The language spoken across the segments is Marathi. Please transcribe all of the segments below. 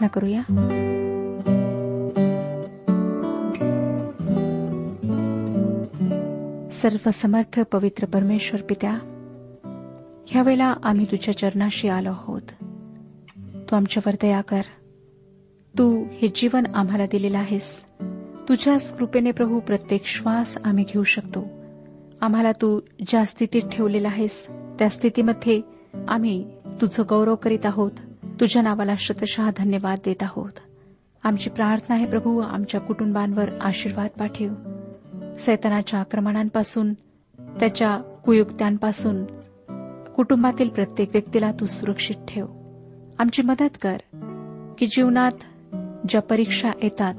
प्रार्थना करूया सर्वसमर्थ पवित्र परमेश्वर पित्या ह्यावेळेला आम्ही तुझ्या चरणाशी आलो आहोत. तू आमच्यावर दया कर. तू हे जीवन आम्हाला दिलेलं आहेस. तुझ्याच कृपेने प्रभू प्रत्येक श्वास आम्ही घेऊ शकतो. आम्हाला तू ज्या स्थितीत ठेवलेला आहेस त्या स्थितीमध्ये आम्ही तुझं गौरव करीत आहोत. तुझ्या नावाला शतशः धन्यवाद देत आहोत. आमची प्रार्थना आहे प्रभू आमच्या कुटुंबांवर आशीर्वाद पाठव. सैतानाच्या आक्रमणांपासून त्याच्या कुयुक्त्यांपासून कुटुंबातील प्रत्येक व्यक्तीला तू सुरक्षित ठेव. आमची मदत कर की जीवनात ज्या परीक्षा येतात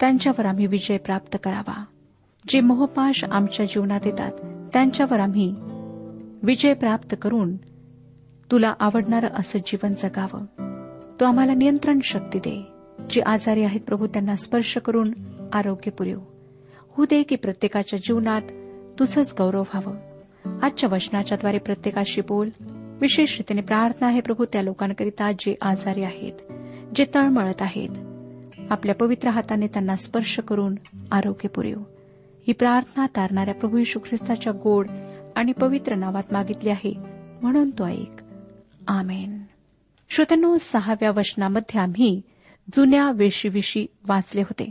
त्यांच्यावर आम्ही विजय प्राप्त करावा. जे मोहपाश आमच्या जीवनात येतात त्यांच्यावर आम्ही विजय प्राप्त करून तुला आवडणारं असं जीवन जगावं. तो आम्हाला नियंत्रण शक्ती दे जे आजारी आहेत प्रभू त्यांना स्पर्श करून आरोग्य पुरेव. होऊ दे की प्रत्येकाच्या जीवनात तुझंच गौरव व्हावं. आजच्या वचनाच्याद्वारे प्रत्येकाशी बोल. विशेष रीतीने प्रार्थना आहे प्रभू त्या लोकांकरिता जे आजारी आहेत जे तळमळत आहेत. आपल्या पवित्र हाताने त्यांना स्पर्श करून आरोग्य पुरेव. ही प्रार्थना तारणाऱ्या प्रभू यशू ख्रिस्ताच्या गोड आणि पवित्र नावात मागितली आहे म्हणून तो ऐक. आमेन. श्रोत्यांनो सहाव्या वचनामध्ये आम्ही जुन्या वेशीविषयी वाचले होते.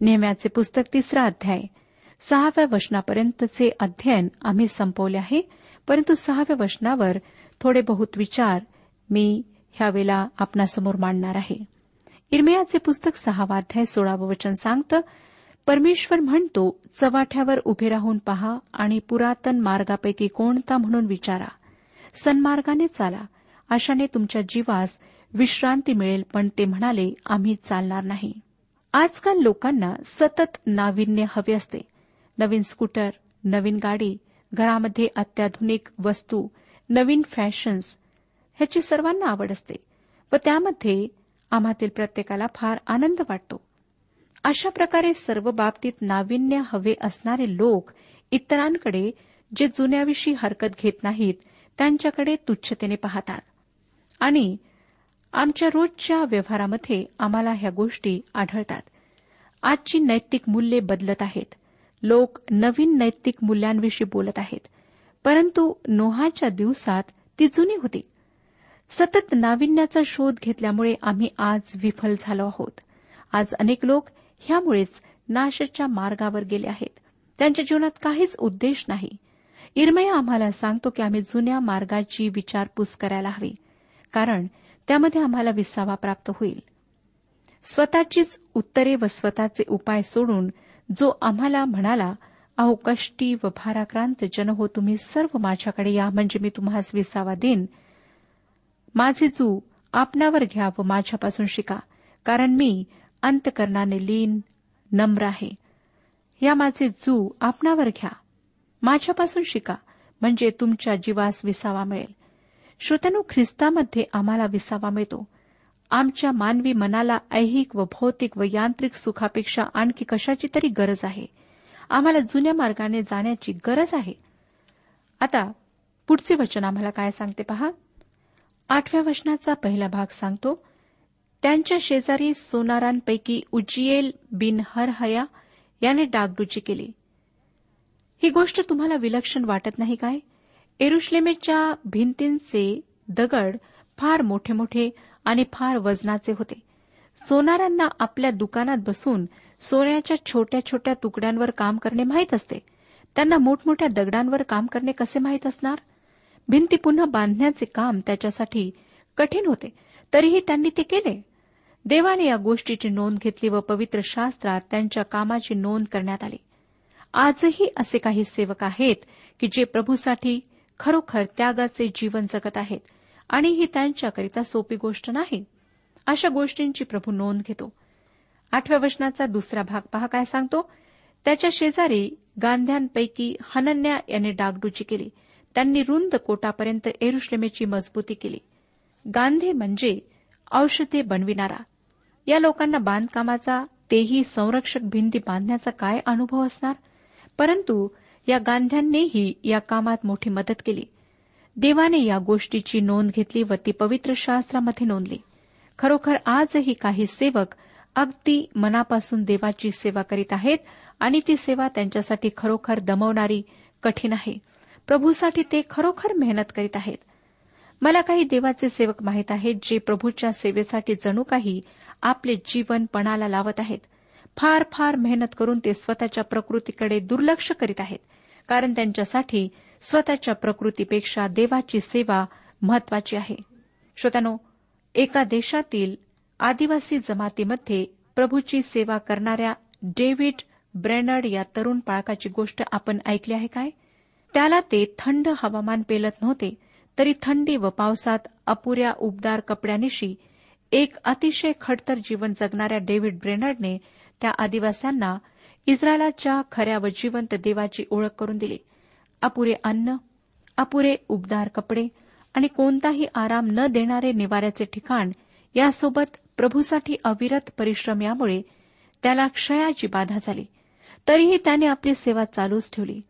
नेहम्याचे पुस्तक तिसरा अध्याय. सहाव्या वचनापर्यंतचे अध्ययन आम्ही संपवले आहे. परंतु सहाव्या वचनावर थोडे बहुत विचार मी ह्यावेळेला आपणासमोर मांडणार आहे. इरमयाचे पुस्तक सहावा अध्याय सोळावं वचन सांगतं परमेश्वर म्हणतो चवाठ्यावर उभे राहून पहा आणि पुरातन मार्गापैकी कोणता म्हणून विचारा. सन्मार्गाने चाला. अशाने तुमच्या जीवास विश्रांती मिळेल पण ते म्हणाले आम्ही चालणार नाही. आजकाल लोकांना सतत नाविन्य हवे असते. नवीन स्कूटर नवीन गाडी घरामध्ये अत्याधुनिक वस्तू नवीन फॅशन्स ह्याची सर्वांना आवड असते व त्यामध्ये आम्हातील प्रत्येकाला फार आनंद वाटतो. अशा प्रकारे सर्व बाबतीत नाविन्य हवे असणारे लोक इतरांकडे जे जुन्याविषयी हरकत घेत नाहीत त्यांच्याकडे तुच्छतेने पाहतात. आणि आमच्या रोजच्या व्यवहारामध्ये आम्हाला ह्या गोष्टी आढळतात. आजची नैतिक मूल्ये बदलत आहेत. लोक नवीन नैतिक मूल्यांविषयी बोलत आहेत. परंतु नोहाच्या दिवसात ती जुनी होती. सतत नाविन्याचा शोध घेतल्यामुळे आम्ही आज विफल झालो आहोत. आज अनेक लोक ह्यामुळेच नाशाच्या मार्गावर गेले आहेत. त्यांच्या जीवनात काहीच उद्देश नाही. इरमया आम्हाला सांगतो की आम्ही जुन्या मार्गाची विचारपूस करायला हवी. कारण त्यामध्ये आम्हाला विसावा प्राप्त होईल. स्वतःचीच उत्तरे व स्वतःचे उपाय सोडून जो आम्हाला म्हणाला अहो कष्टी व भाराक्रांत जन हो तुम्ही सर्व माझ्याकडे या म्हणजे मी तुम्हास विसावा देईन. माझे जू आपणावर घ्या व माझ्यापासून शिका कारण मी अंतकरणाने लीन नम्र आहे. या माझे जू आपणावर घ्या. माझ्यापासून शिका म्हणजे तुमच्या जीवास विसावा मिळेल. श्रोत्यानो ख्रिस्तामध्ये आम्हाला विसावा मिळतो. आमच्या मानवी मनाला ऐहिक व भौतिक व यांत्रिक सुखापेक्षा आणखी कशाची तरी गरज आहे? आम्हाला जुन्या मार्गाने जाण्याची गरज आहे? आता पुढचे वचन आम्हाला काय सांगते पहा? आठव्या वचनाचा पहिला भाग सांगतो त्यांच्या शेजारी सोनारांपैकी उज्जिएल बिन हरहया याने डागडुजी केली. ही गोष्ट तुम्हाला विलक्षण वाटत नाही काय? एरुश्लेमेच्या भिंतींचे दगड फार मोठे मोठे आणि फार वजनाचे होते. सोनारांना आपल्या दुकानात बसून सोन्याच्या छोट्या छोट्या तुकड्यांवर काम करणे माहीत असते. त्यांना मोठमोठ्या दगडांवर काम करणे कसे माहीत असणार? भिंती पुन्हा बांधण्याचे काम त्याच्यासाठी कठीण होते. तरीही त्यांनी ते केले. देवाने या गोष्टीची नोंद घेतली व पवित्र शास्त्रात त्यांच्या कामाची नोंद करण्यात आली. आजही असे काही सेवक आहेत की जे प्रभूसाठी खरोखर त्यागाचे जीवन जगत आहेत आणि ही त्यांच्याकरिता सोपी गोष्ट नाही. अशा गोष्टींची प्रभू नोंद घेतो. आठव्या वचनाचा दुसरा भाग पहा काय सांगतो. त्याच्या शेजारी गांध्यांपैकी हनन्या याने डागडुजी केली. त्यांनी रुंद कोटापर्यंत एरुश्लेमेची मजबूती केली. गांधी म्हणजे औषधे बनविणारा. या लोकांना बांधकामाचा तेही संरक्षक भिंती बांधण्याचा काय अनुभव असणार? परंतु या गांध्यांनीही या कामात मोठी मदत केली. देवाने या गोष्टीची नोंद घेतली व ती पवित्र शास्त्रामध्ये नोंदली. खरोखर आजही काही सेवक अगदी मनापासून देवाची सेवा करीत आहेत आणि ती सेवा त्यांच्यासाठी खरोखर दमवणारी कठीण आहे. प्रभूसाठी ते खरोखर मेहनत करीत आहेत. मला काही देवाचे सेवक माहीत आहेत जे प्रभूच्या सेवेसाठी जणू काही आपले जीवन पणाला लावत आहेत. फार फार मेहनत करून ते स्वतःच्या प्रकृतीकडे दुर्लक्ष करीत आहेत. कारण त्यांच्यासाठी स्वतःच्या प्रकृतीपेक्षा देवाची सेवा महत्वाची आहे. श्रोत्यानो एका देशातील आदिवासी जमातीमध्ये प्रभूची सेवा करणाऱ्या डेव्हिड ब्रेनर्ड या तरुण पाळकाची गोष्ट आपण ऐकली आहे काय? त्याला ते थंड हवामान पेलत नव्हते तरी थंडी व पावसात अपुऱ्या उबदार कपड्यानिशी एक अतिशय खडतर जीवन जगणाऱ्या डेव्हिड ब्रेनर्डने त्या आदिवास्यांना इस्रायलाच्या खऱ्या व जिवंत देवाची ओळख करून दिली. अपुरे अन्न अपुरे उबदार कपडे आणि कोणताही आराम न देणारे निवाऱ्याचे ठिकाण यासोबत प्रभूसाठी अविरत परिश्रम यामुळे त्याला क्षयाची बाधा झाली. तरीही त्याने आपली सेवा चालूच ठेवली.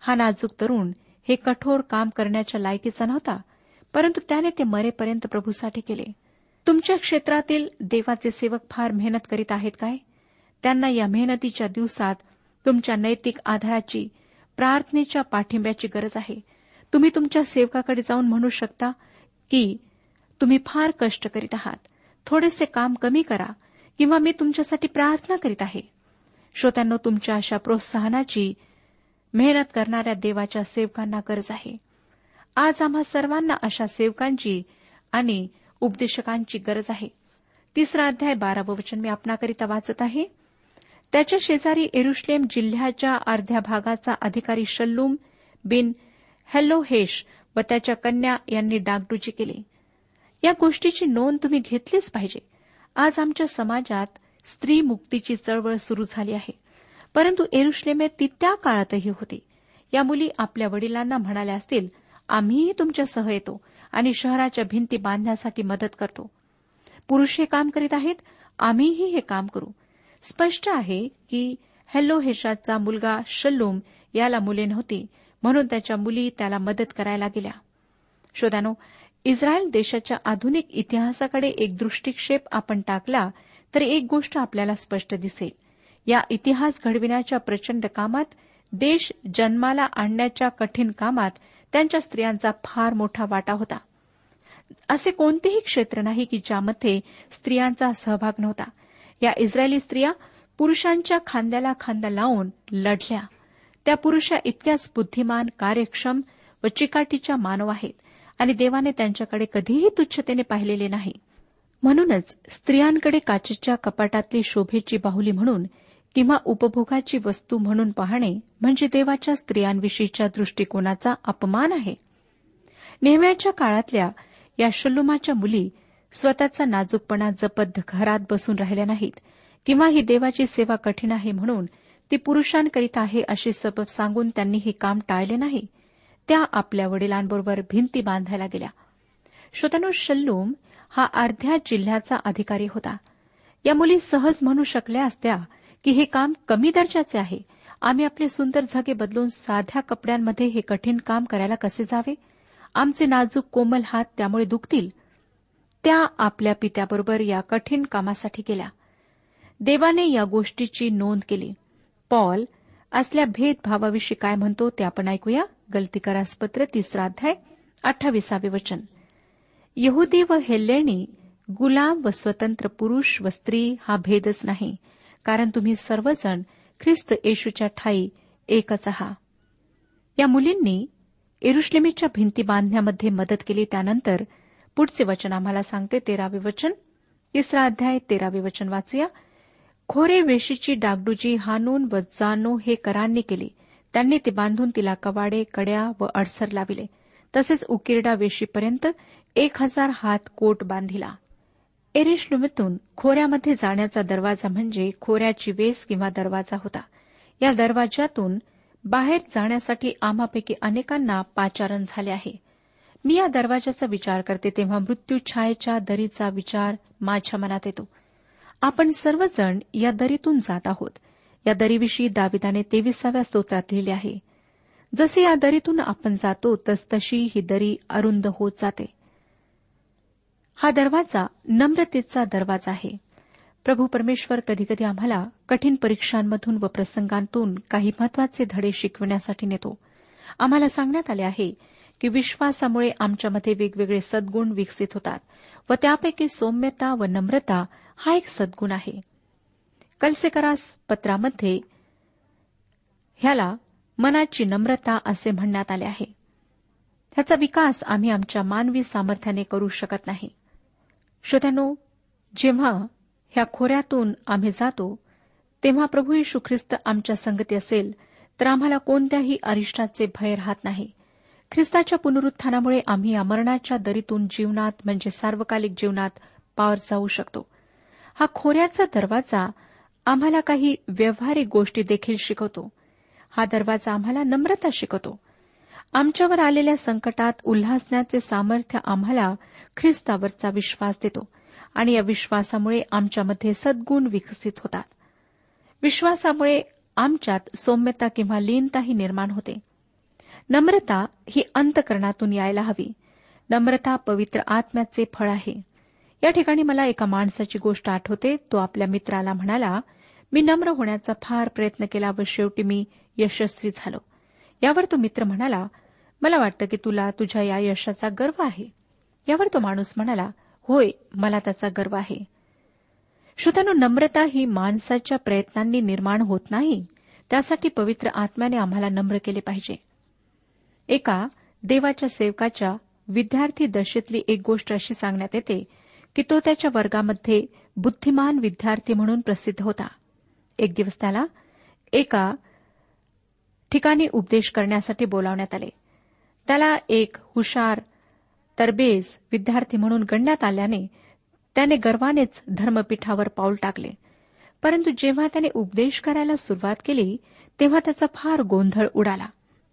हा नाजूक तरुण हे कठोर काम करण्याच्या लायकीचा नव्हता परंतु त्याने ते मरेपर्यंत प्रभूसाठी केले. तुमच्या क्षेत्रातील देवाचे सेवक फार मेहनत करीत आहेत काय? त्यांना या मेहनतीच्या दिवसात तुमच्या नैतिक आधाराची प्रार्थनेच्या पाठिंब्याची गरज आहे. तुम्ही तुमच्या सेवकाकडे जाऊन म्हणू शकता की तुम्ही फार कष्ट करीत आहात. थोडेसे काम कमी करा किंवा मी तुमच्यासाठी प्रार्थना करीत आहे. श्रोत्यांनो तुमच्या अशा प्रोत्साहनाची मेहनत करणाऱ्या देवाच्या सेवकांना गरज आहे. आज आम्हा सर्वांना अशा सेवकांची आणि उपदेशकांची गरज आहे. तिसरा अध्याय बारावं वचन मी आपणाकरिता वाचत आहे. त्याच्या शेजारी एरुश्लेम जिल्ह्याच्या अर्ध्या भागाचा अधिकारी शल्लूम बिन हेलोहेश व त्याच्या कन्या यांनी डागडुजी केली. या गोष्टीची नोंद तुम्ही घेतलीच पाहिजे. आज आमच्या समाजात स्त्री मुक्तीची चळवळ सुरू झाली आहे. परंतु एरुश्लेमेत ती त्या काळातही होती. या मुली आपल्या वडिलांना म्हणाल्या असतील आम्हीही तुमच्यासह येतो आणि शहराच्या भिंती बांधण्यासाठी मदत करतो. पुरुष हे काम करीत आहेत आम्हीही हे काम करू. स्पष्ट आहे की हॅलो हेशाचा मुलगा शल्लूम याला मुले नव्हती म्हणून त्याच्या मुली त्याला मदत करायला गेल्या. शोधानो इस्रायल देशाच्या आधुनिक इतिहासाकडे एक दृष्टिक्षेप आपण टाकला तर एक गोष्ट आपल्याला स्पष्ट दिसेल. या इतिहास घडविण्याच्या प्रचंड कामात देश जन्माला आणण्याच्या कठीण कामात त्यांच्या स्त्रियांचा फार मोठा वाटा होता. असे कोणतेही क्षेत्र नाही की ज्यामध्ये स्त्रियांचा सहभाग नव्हता. या इस्रायली स्त्रिया पुरुषांच्या खांद्याला खांदा लावून लढल्या. त्या पुरुषा इतक्याच बुद्धिमान कार्यक्षम व चिकाटीच्या मानव आहेत आणि देवाने त्यांच्याकडे कधीही तुच्छतेने पाहिलेले नाही. म्हणूनच स्त्रियांकडे काचेच्या कपाटातली शोभेची बाहुली म्हणून किंवा उपभोगाची वस्तू म्हणून पाहणे म्हणजे देवाच्या स्त्रियांविषयीच्या दृष्टिकोनाचा अपमान आहे. नेहम्याच्या काळातल्या या शल्लुमाच्या मुली स्वतःचा नाजूकपणा जपत घरात बसून राहिल्या नाहीत. किंवा ही देवाची सेवा कठीण आहे म्हणून ती पुरुषांकरिता आहे अशी सबब सांगून त्यांनी हे काम टाळले नाही. त्या आपल्या वडिलांबरोबर भिंती बांधायला गेल्या. श्रोतनो शल्लूम हा अर्ध्या जिल्ह्याचा अधिकारी होता. या मुली सहज म्हणू शकल्या असत्या की हे काम कमी दर्जाचे आहे. आम्ही आपले सुंदर झगे बदलून साध्या कपड्यांमध्ये हे कठीण काम करायला कसे जावे? आमचे नाजूक कोमल हात त्यामुळे दुखतील. त्या आपल्या पित्याबरोबर या कठीण कामासाठी गेल्या. देवाने या गोष्टीची नोंद केली. पॉल असल्या भेदभावाविषयी काय म्हणतो ते आपण ऐकूया. गलतीकारासपत्र तिसरा अध्याय अठ्ठावीसावे वचन. यहुदी व हेल्लेणी गुलाम व स्वतंत्र पुरुष व स्त्री हा भेदच नाही कारण तुम्ही सर्वजण ख्रिस्त येशूच्या ठाई एकच आहात. या मुलींनी एरुश्लेमीच्या भिंती बांधण्यामध्ये मदत केली त्यानंतर पुढचे वचन आम्हाला सांगते तेरावे वचन. तिसरा अध्याय तेरावे वचन वाचूया. खोरे वेशीची डागडुजी हानून व जानो हे करांनी केली. त्यांनी ते बांधून तिला कवाडे कड्या व अडसर लाविले. तसेच उकिरडा वेशीपर्यंत एक हजार हात कोट बांधिला. एरिश्लुमीतून खोऱ्यामध्ये जाण्याचा दरवाजा म्हणजे खोऱ्याची वेस किंवा दरवाजा होता. या दरवाजातून बाहेर जाण्यासाठी आम्हापैकी अनेकांना पाचारण झाले आहे. मी या दरवाजाचा विचार करते तेव्हा मृत्यू छायेच्या दरीचा विचार माझ्या मनात येतो. आपण सर्वजण या दरीतून जात आहोत. या दरीविषयी दाविदाने तेविसाव्या स्तोत्रात लिहिले आहे. जसे या दरीतून आपण जातो तस तशी ही दरी अरुंद होत जाते. हा दरवाजा नम्रतेचा दरवाजा आहे. प्रभू परमेश्वर कधीकधी आम्हाला कठीण परीक्षांमधून व प्रसंगांतून काही महत्त्वाचे धडे शिकविण्यासाठी नेतो. आम्हाला सांगण्यात आले आहे की विश्वासामुळे आमच्यामध्ये वेगवेगळे सद्गुण विकसित होतात व त्यापैकी सौम्यता व नम्रता हा एक सद्गुण आहे. कलसेकरास पत्रामध्ये ह्याला मनाची नम्रता असे म्हणण्यात आले आहे. ह्याचा विकास आम्ही आमच्या मानवी सामर्थ्याने करू शकत नाही. श्रोत्यानो जेव्हा ह्या खोऱ्यातून आम्ही जातो तेव्हा प्रभू यशू ख्रिस्त आमच्या संगती असेल तर आम्हाला कोणत्याही अरिष्टाचे भय राहत नाही. ख्रिस्ताच्या पुनरुत्थानामुळे आम्ही अमरणाच्या दरीतून जीवनात म्हणजे सार्वकालिक जीवनात पार जाऊ शकतो. हा खोऱ्याचा दरवाजा आम्हाला काही व्यवहारिक गोष्टी देखील शिकवतो. हा दरवाजा आम्हाला नम्रता शिकवतो. आमच्यावर आलेल्या संकटात उल्हासण्याचे सामर्थ्य आम्हाला ख्रिस्तावरचा विश्वास देतो आणि या विश्वासामुळे आमच्यामध्ये सद्गुण विकसित होतात. विश्वासामुळे आमच्यात सौम्यता किंवा लीनताही निर्माण होते. नम्रता ही अंतकरणातून यायला हवी. नम्रता पवित्र आत्म्याचे फळ आहे. या ठिकाणी मला एका माणसाची गोष्ट आठवते. तो आपल्या मित्राला म्हणाला मी नम्र होण्याचा फार प्रयत्न केला व शेवटी मी यशस्वी झालो. यावर तो मित्र म्हणाला मला वाटतं की तुला तुझ्या या यशाचा गर्व आहे. यावर तो माणूस म्हणाला होय मला त्याचा गर्व आहे. श्रोत्यानो नम्रता ही माणसाच्या प्रयत्नांनी निर्माण होत नाही. त्यासाठी पवित्र आत्म्याने आम्हाला नम्र केले पाहिजे. एका देवाच्या सेवकाच्या विद्यार्थी दशेतली एक गोष्ट अशी सांगण्यात येते की तो त्याच्या वर्गामध्ये बुद्धिमान विद्यार्थी म्हणून प्रसिद्ध होता. एक दिवस त्याला एका ठिकाणी उपदेश करण्यासाठी बोलावण्यात आले. त्याला एक हुशार तरबेज विद्यार्थी म्हणून गणण्यात आल्याने त्याने गर्वानेच धर्मपीठावर पाऊल टाकले. परंतु जेव्हा त्याने उपदेश करायला सुरुवात केली तेव्हा त्याचा फार गोंधळ उडाला.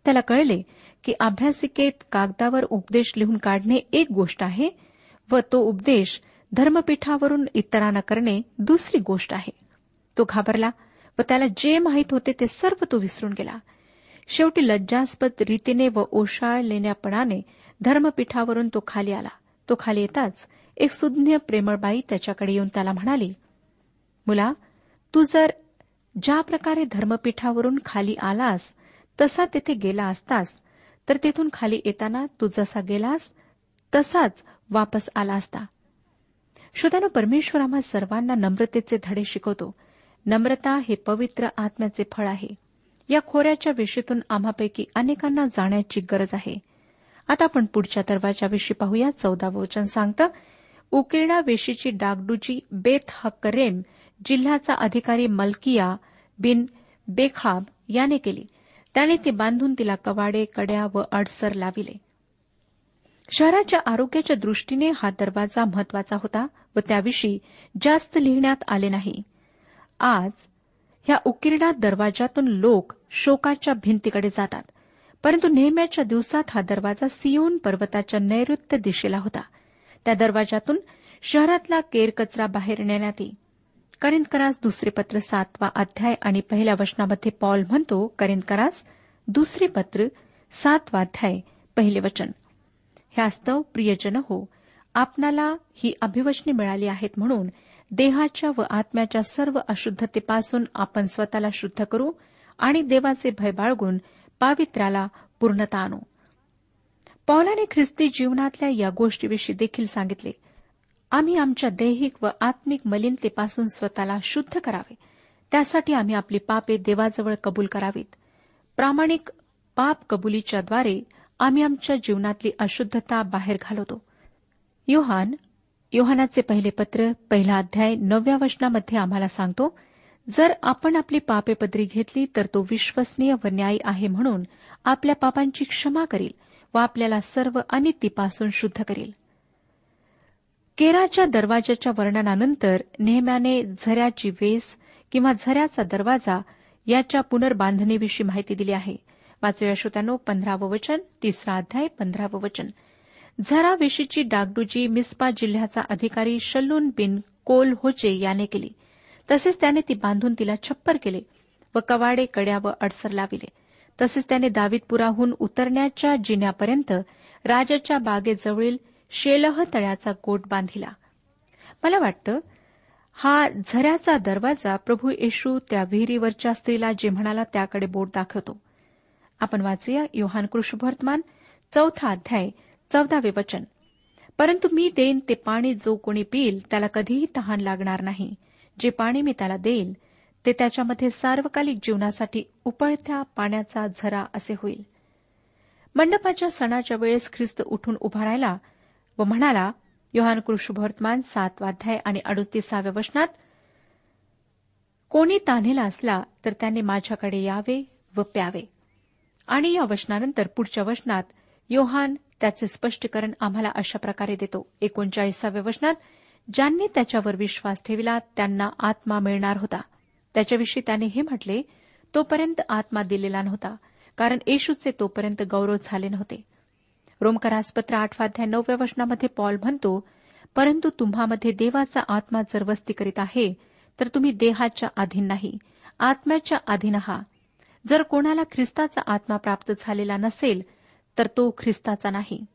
त्याला कळले की अभ्यासिकेत कागदावर उपदेश लिहून काढणे एक गोष्ट आहे व तो उपदेश धर्मपीठावरून इतरांना करणे दुसरी गोष्ट आहे. तो घाबरला व त्याला जे माहीत होते ते सर्व तो विसरून गेला. शेवटी लज्जास्पद रीतीने व ओशाळलेल्यापणाने धर्मपीठावरून तो खाली आला. तो खाली येताच एक सुज्ञ प्रेमळबाई त्याच्याकडे येऊन त्याला म्हणाली मुला तू जर ज्या प्रकारे धर्मपीठावरून खाली आलास तसा तेथे गेला असतास तर तेथून खाली येताना तू जसा गेलास तसाच वापस आला असता. श्रोतानो परमेश्वर आम्हा सर्वांना नम्रतेचे धडे शिकवतो. नम्रता हे पवित्र आत्म्याचे फळ आहे. या खोऱ्याच्या वेशीतून आम्हापैकी अनेकांना जाण्याची गरज आहे. आता आपण पुढच्या दरवाजाविषयी पाहूया. चौदा वचन सांगतं उकिरणा वेशीची डागडुजी बेत हक्करेम जिल्ह्याचा अधिकारी मलकिया बिन बेखाब याने केली. त्याने ते बांधून तिला कवाडे कड्या व अडसर लाविले. शहराच्या आरोग्याच्या दृष्टीने हा दरवाजा महत्त्वाचा होता व त्याविषयी जास्त लिहिण्यात आले नाही. आज ह्या उकिरडा दरवाजातून लोक शोकाच्या भिंतीकडे जातात परंतु नेहम्याच्या दिवसात हा दरवाजा सियोन पर्वताच्या नैऋत्य दिशेला होता. त्या दरवाजातून शहरातला केरकचरा बाहेर नेण्यात येई करिंदकरास दुसरे पत्र सातवा अध्याय आणि पहिल्या वचनामध्ये पॉल म्हणतो करिंदकरास दुसरे पत्र सातवा अध्याय पहिले वचन. ह्यास्तव प्रियजन हो आपणाला ही अभिवचने मिळाली आहेत म्हणून देहाच्या व आत्म्याच्या सर्व अशुद्धतेपासून आपण स्वतःला शुद्ध करू आणि देवाचे भय बाळगून पावित्र्याला पूर्णता आणू. पौलाने ख्रिस्ती जीवनातल्या या गोष्टीविषयी देखील सांगितले आम्ही आमच्या दैहिक व आत्मिक मलिनतेपासून स्वतःला शुद्ध करावे. त्यासाठी आम्ही आपली पापे देवाजवळ कबूल करावीत. प्रामाणिक पाप कबुलीच्याद्वारे आम्ही आमच्या जीवनातली अशुद्धता बाहेर घालवतो. योहान योहानाचे पहिले पत्र पहिला अध्याय नवव्या वचनामध्ये आम्हाला सांगतो जर आपण आपली पापे पदरी घेतली तर तो विश्वसनीय व न्यायी आहे म्हणून आपल्या पापांची क्षमा करील व आपल्याला सर्व अनितीपासून शुद्ध करील. केराच्या दरवाजाच्या वर्णनानंतर नेहम्याने झऱ्याची वेस किंवा झऱ्याचा दरवाजा याच्या पुनर्बांधणीविषयी माहिती दिली आहे. वाचूया श्रोत्यानो पंधरावं वचन तिसरा अध्याय पंधरावं वचन. झराविषयीची डागडुजी मिस्पा जिल्ह्याचा अधिकारी शल्लून बिन कोल होचे याने केली. तसेच त्याने ती बांधून तिला छप्पर केले व कवाडे कड्या व अडसर लाविले. तसेच त्याने दावीदपुराहून उतरण्याच्या जिन्यापर्यंत राजाच्या बागेजवळील शेलह तळ्याचा गोट बांधिला. मला वाटतं हा झऱ्याचा दरवाजा प्रभू येशू त्या विहिरीवरच्या स्त्रीला जे म्हणाला त्याकडे बोट दाखवतो. आपण वाचूया योहान कृष्णवर्तमान चौथा अध्याय चौदावे वचन. परंतु मी देईन ते पाणी जो कोणी पिईल त्याला कधीही तहान लागणार नाही. जे पाणी मी त्याला देईल ते त्याच्यामध्ये सार्वकालिक जीवनासाठी उपळत्या पाण्याचा झरा असे होईल. मंडपाच्या सणाच्या वेळेस ख्रिस्त उठून उभा राहिला व म्हणाला योहान कृष्णवर्तमान सातवाध्याय आणि अडुतीसाव्या वचनात कोणी तान्हेला असला तर त्याने माझ्याकडे यावे व प्यावे. आणि या वचनानंतर पुढच्या वचनात योहान त्याचे स्पष्टीकरण आम्हाला अशा प्रकारे देतो. एकोणचाळीसाव्या वचनात ज्यांनी त्याच्यावर विश्वास ठेविला त्यांना आत्मा मिळणार होता. त्याच्याविषयी त्याने हे म्हटले तोपर्यंत आत्मा दिलेला नव्हता कारण येशूचे तोपर्यंत गौरव झाले नव्हते. रोमकरासपत्र आठवाध्याय नवव्या वचनामध्ये पॉल म्हणतो परंतु तुम्हामध्ये देवाचा आत्मा जर वस्ती करीत आहे तर तुम्ही देहाच्या अधीन नाही आत्म्याच्या अधीन आहात जर कोणाला ख्रिस्ताचा आत्मा प्राप्त झालेला नसेल तर तो ख्रिस्ताचा नाही.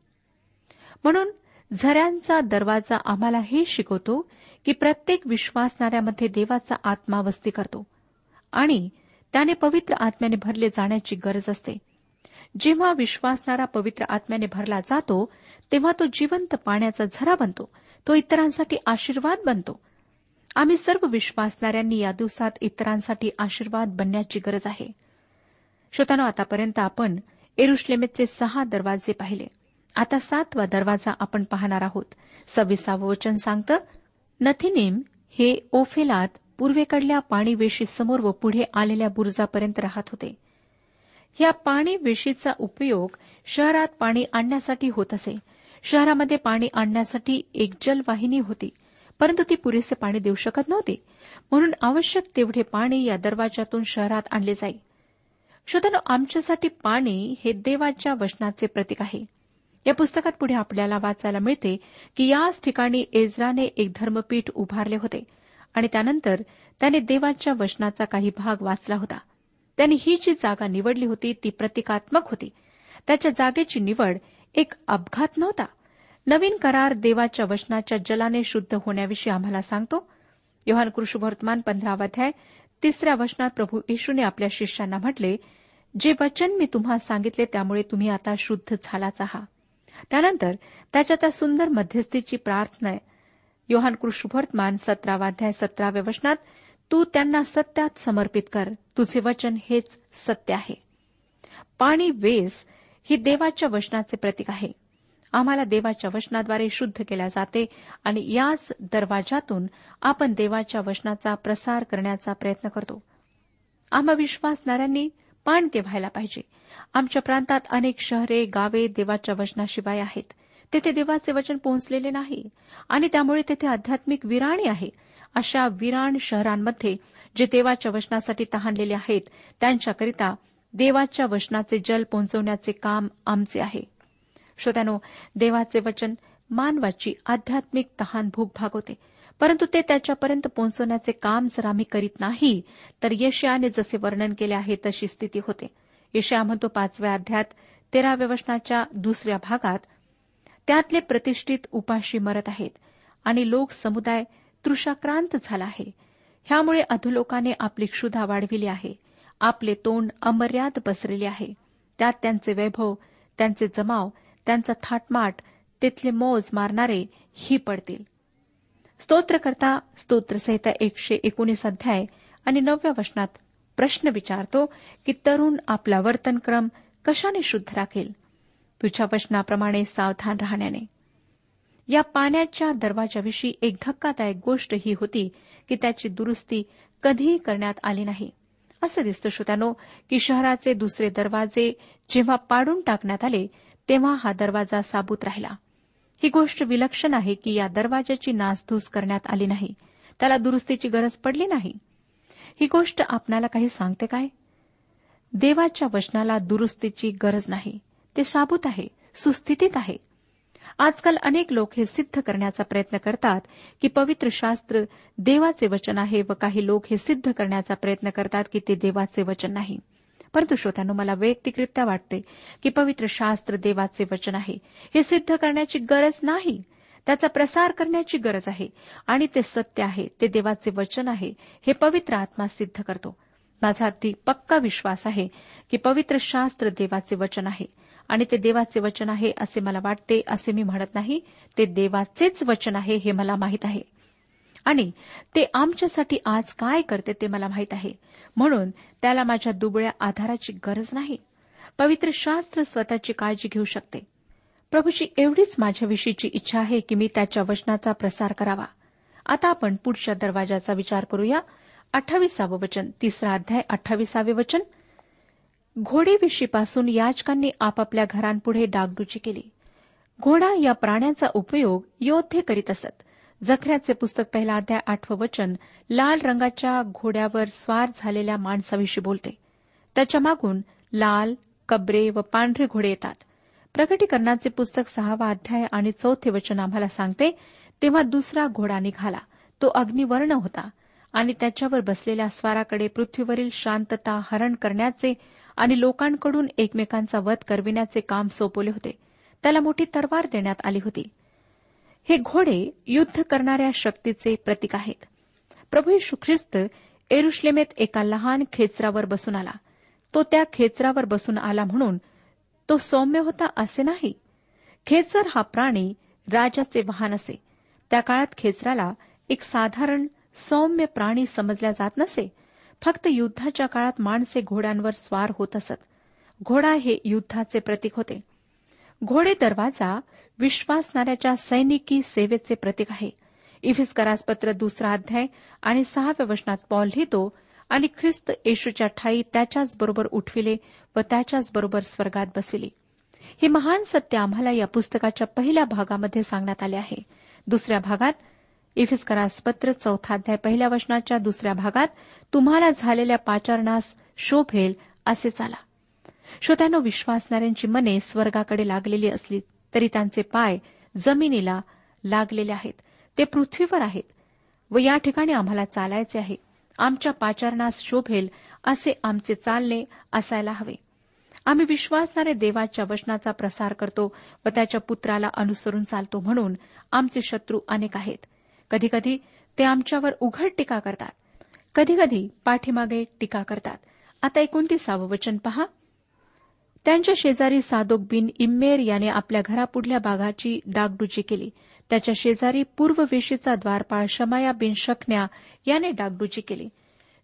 म्हणून झऱ्यांचा दरवाजा आम्हाला हे शिकवतो की प्रत्येक विश्वासणाऱ्यामध्ये देवाचा आत्मा वस्ती करतो आणि त्याने पवित्र आत्म्याने भरले जाण्याची गरज असते. जेव्हा विश्वासणारा पवित्र आत्म्याने भरला जातो तेव्हा तो जिवंत पाण्याचा झरा बनतो. तो इतरांसाठी आशीर्वाद बनतो. आम्ही सर्व विश्वासणाऱ्यांनी या दिवसात इतरांसाठी आशीर्वाद बनण्याची गरज आहे. श्रोतानो आतापर्यंत आपण एरुश्लेमेचे सहा दरवाजे पाहिले. आता सातवा दरवाजा आपण पाहणार आहोत. सव्वीसावं वचन सांगतं नथिनीम हे ओफेलात पूर्वेकडल्या पाणी समोर व पुढे आलेल्या बुरुजापर्यंत राहत होते. या पाणी वेशीचा उपयोग शहरात पाणी आणण्यासाठी होत असे. शहरामध्ये पाणी आणण्यासाठी एक जलवाहिनी होती परंतु ती पुरेसे पाणी देऊ शकत नव्हती. म्हणून आवश्यक तेवढे पाणी या दरवाजातून शहरात आणले जाई. श्रोतनो आमच्यासाठी पाणी हे देवाच्या वचनाचे प्रतीक आहे. या पुस्तकात पुढे आपल्याला वाचायला मिळते की याच ठिकाणी एजराने एक धर्मपीठ उभारले होते आणि त्यानंतर त्याने देवाच्या वचनाचा काही भाग वाचला होता. त्याने ही जी जागा निवडली होती ती प्रतिकात्मक होती. त्याच्या जागेची निवड एक अपघात नव्हता. नवीन करार देवाच्या वचनाच्या जलाने शुद्ध होण्याविषयी आम्हाला सांगतो. योहान कृष्णवर्तमान पंधरावाध्याय तिसऱ्या वचनात प्रभू येशूने आपल्या शिष्यांना म्हटले जे वचन मी तुम्हा सांगितले त्यामुळे तुम्ही आता शुद्ध झालाच आहात. त्यानंतर त्याच्या त्या सुंदर मध्यस्थीची प्रार्थना योहान कृष्णवर्तमान सतरावाध्याय सतराव्या वचनात तू त्यांना सत्यात समर्पित कर. तुझे वचन हेच सत्य आहे. पाणी वेस ही देवाच्या वचनाचे प्रतीक आहे. आम्हाला देवाच्या वचनाद्वारे शुद्ध केल्या जाते आणि याच दरवाजातून आपण देवाच्या वचनाचा प्रसार करण्याचा प्रयत्न करतो. आम्हा विश्वासणाऱ्यांनी पाणते व्हायला पाहिजे? आमच्या प्रांतात अनेक शहरे गावे देवाच्या वचनाशिवाय आहेत. तेथे देवाचे वचन पोहोचलेले नाही आणि त्यामुळे तेथे आध्यात्मिक विराणी आहे. अशा विराण शहरांमध्ये जे देवाच्या वचनासाठी तहानलेले आहेत त्यांच्याकरिता देवाच्या वचनाचे जल पोहोचवण्याचे काम आमचे आहे. श्रोत्यानो देवाचे वचन मानवाची आध्यात्मिक तहान भूक भागवते परंतु ते त्याच्यापर्यंत पोहोचवण्याचे काम जर आम्ही करीत नाही तर यशयाने जसे वर्णन केले आहे तशी स्थिती होते. यशया म्हणतो पाचव्या अध्यात तेराव्या वचनाच्या दुसऱ्या भागात त्यातले प्रतिष्ठित उपाशी मरत आहेत आणि लोक समुदाय तृषाक्रांत झाला आहे. ह्यामुळे अधोलोकाने आपली क्षुधा वाढविली आहे. आपले तोंड अमर्याद पसरले आहे. त्यात त्यांचे वैभव त्यांचे जमाव त्यांचा थाटमाट तिथले मोज मारणारे ही पडतील. स्तोत्रकर्ता स्तोत्रसहिता एकशे एकोणीस अध्याय आणि नवव्या वचनात प्रश्न विचारतो की तरुण आपला वर्तनक्रम कशाने शुद्ध राखेल? तुझ्या वचनाप्रमाणे सावधान राहण्याने. या पाण्याच्या दरवाजाविषयी एक धक्कादायक गोष्ट ही होती की त्याची दुरुस्ती कधीही करण्यात आली नाही. असं दिसतं श्रोत्यानो की शहराचे दुसरे दरवाजे जेव्हा पाडून टाकण्यात आले तेव्हा हा दरवाजा साबूत राहिला. ही गोष्ट विलक्षण आहे की या दरवाजाची नासधूस करण्यात आली नाही. त्याला दुरुस्तीची गरज पडली नाही. ही गोष्ट आपणाला काही सांगते काय? देवाच्या वचनाला दुरुस्तीची गरज नाही. ते साबूत आहे सुस्थितीत आहे. आजकाल अनेक लोक हे सिद्ध करण्याचा प्रयत्न करतात की पवित्र शास्त्र देवाचे वचन आहे व काही लोक हे सिद्ध करण्याचा प्रयत्न करतात की ते देवाचे वचन नाही. परंतु श्रोत्यानो मला वैयक्तिकरित्या वाटते की पवित्र शास्त्र देवाचे वचन आहे. हे सिद्ध करण्याची गरज नाही. त्याचा प्रसार करण्याची गरज आहे. आणि ते सत्य आहे. ते देवाचे वचन आहे. हे पवित्र आत्मा सिद्ध करतो. माझा अगदी पक्का विश्वास आहे की पवित्र शास्त्र देवाचे वचन आहे. आणि ते देवाचे वचन आहे असे मला वाटते असे मी म्हणत नाही. ते देवाचेच वचन आहे हे मला माहीत आहे. आणि ते आमच्यासाठी आज काय करते ते मला माहीत आहे. म्हणून त्याला माझ्या दुबळ्या आधाराची गरज नाही. पवित्र शास्त्र स्वतःची काळजी घेऊ शकते. प्रभूची एवढीच माझ्याविषयीची इच्छा आहे की मी त्याच्या वचनाचा प्रसार करावा. आता आपण पुढच्या दरवाजाचा विचार करूया. अठ्ठावीसावं वचन तिसरा अध्याय अठ्ठावीसावे वचन. घोडेविषयीपासून याचकांनी आपापल्या घरांपुढे डागडुची केली. घोडा या प्राण्यांचा उपयोग योद्धे करीत असत. जखऱ्याचे पुस्तक पहिला अध्याय आठवं वचन लाल रंगाच्या घोड्यावर स्वार झालेल्या माणसाविषयी बोलते. त्याच्या मागून लाल कबरे व पांढरे घोडे येतात. प्रकटीकरणाचे पुस्तक सहावा अध्याय आणि चौथे वचन आम्हाला सांगते तेव्हा दुसरा घोडा निघाला. तो अग्निवर्ण होता आणि त्याच्यावर बसलेल्या स्वाराकडे पृथ्वीवरील शांतता हरण करण्याचे आणि लोकांकडून एकमेकांचा वध करविण्याचे काम सोपवले होते. त्याला मोठी तरवार देण्यात आली होती. हे घोडे युद्ध करणाऱ्या शक्तीचे प्रतीक आहेत. प्रभू यशू ख्रिस्त एरुश्लेमेत एका लहान खेचरावर बसून आला. तो त्या खेचरावर बसून आला म्हणून तो सौम्य होता असे नाही. खेचर हा प्राणी राजाचे वाहन असे. त्या काळात खेचराला एक साधारण सौम्य प्राणी समजल्या जात नसे. फक्त युद्धाच्या काळात माणसे घोड्यांवर स्वार होत असत. घोडा हे युद्धाचे प्रतीक होते. घोडे दरवाजा विश्वासणाऱ्याच्या सैनिकी सेवेचे प्रतीक आहे. इफिस्करासपत्र दुसरा अध्याय आणि सहाव्या वचनात पॉल लिहितो आणि ख्रिस्त येशूच्या ठाई त्याच्याचबरोबर उठविले व त्याच्याचबरोबर स्वर्गात बसविले. हे महान सत्य आम्हाला या पुस्तकाच्या पहिल्या भागामध्ये सांगण्यात आले आहे. दुसऱ्या भागात इफिस्करास पत्र चौथा अध्याय पहिल्या वचनाच्या दुसऱ्या भागात तुम्हाला झालेल्या पाचारणास शोभेल असे चाला. श्रोत्यानो विश्वासणाऱ्यांची मने स्वर्गाकडे लागलेली असली तरी त्यांचे पाय जमिनीला लागलेले आहेत. ते पृथ्वीवर आहेत व या ठिकाणी आम्हाला चालायचे आहे. आमच्या पाचारणास शोभेल असे आमचे चालणे असायला हवे. आम्ही विश्वासणारे देवाच्या वचनाचा प्रसार करतो व त्याच्या पुत्राला अनुसरून चालतो म्हणून आमचे शत्रू अनेक आहेत. कधीकधी ते आमच्यावर उघड टीका करतात. कधीकधी पाठीमागे टीका करतात. आता एकोणतीसावं वचन पहा. त्यांच्या शेजारी सादोक बिन इम्मेर याने आपल्या घरापुढल्या बागाची डागडुजी केली. त्याच्या शेजारी पूर्व वेशीचा द्वारपाळ शमाया बिन शकण्या याने डागडुजी केली.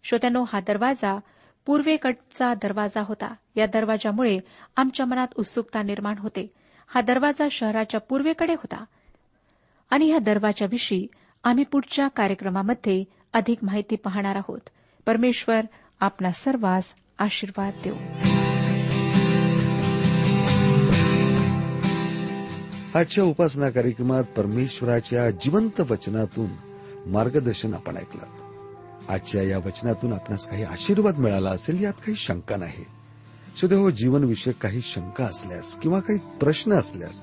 श्रोत्यानो हा दरवाजा पूर्वेकडचा दरवाजा होता. या दरवाजामुळे आमच्या मनात उत्सुकता निर्माण होते. हा दरवाजा शहराच्या पूर्वेकडे होता. आणि या दरवाजाविषयी आम्ही पुढच्या कार्यक्रमामध्ये अधिक माहिती पाहणार आहोत. परमेश्वर आपला सर्वांस आशीर्वाद देऊ. आजच्या उपासना कार्यक्रमात परमेश्वराच्या जिवंत वचनातून मार्गदर्शन आपण ऐकलं. आजच्या या वचनातून आपणास काही आशीर्वाद मिळाला असेल यात काही शंका नाही. सुदैव जीवनविषयक काही शंका असल्यास किंवा काही प्रश्न असल्यास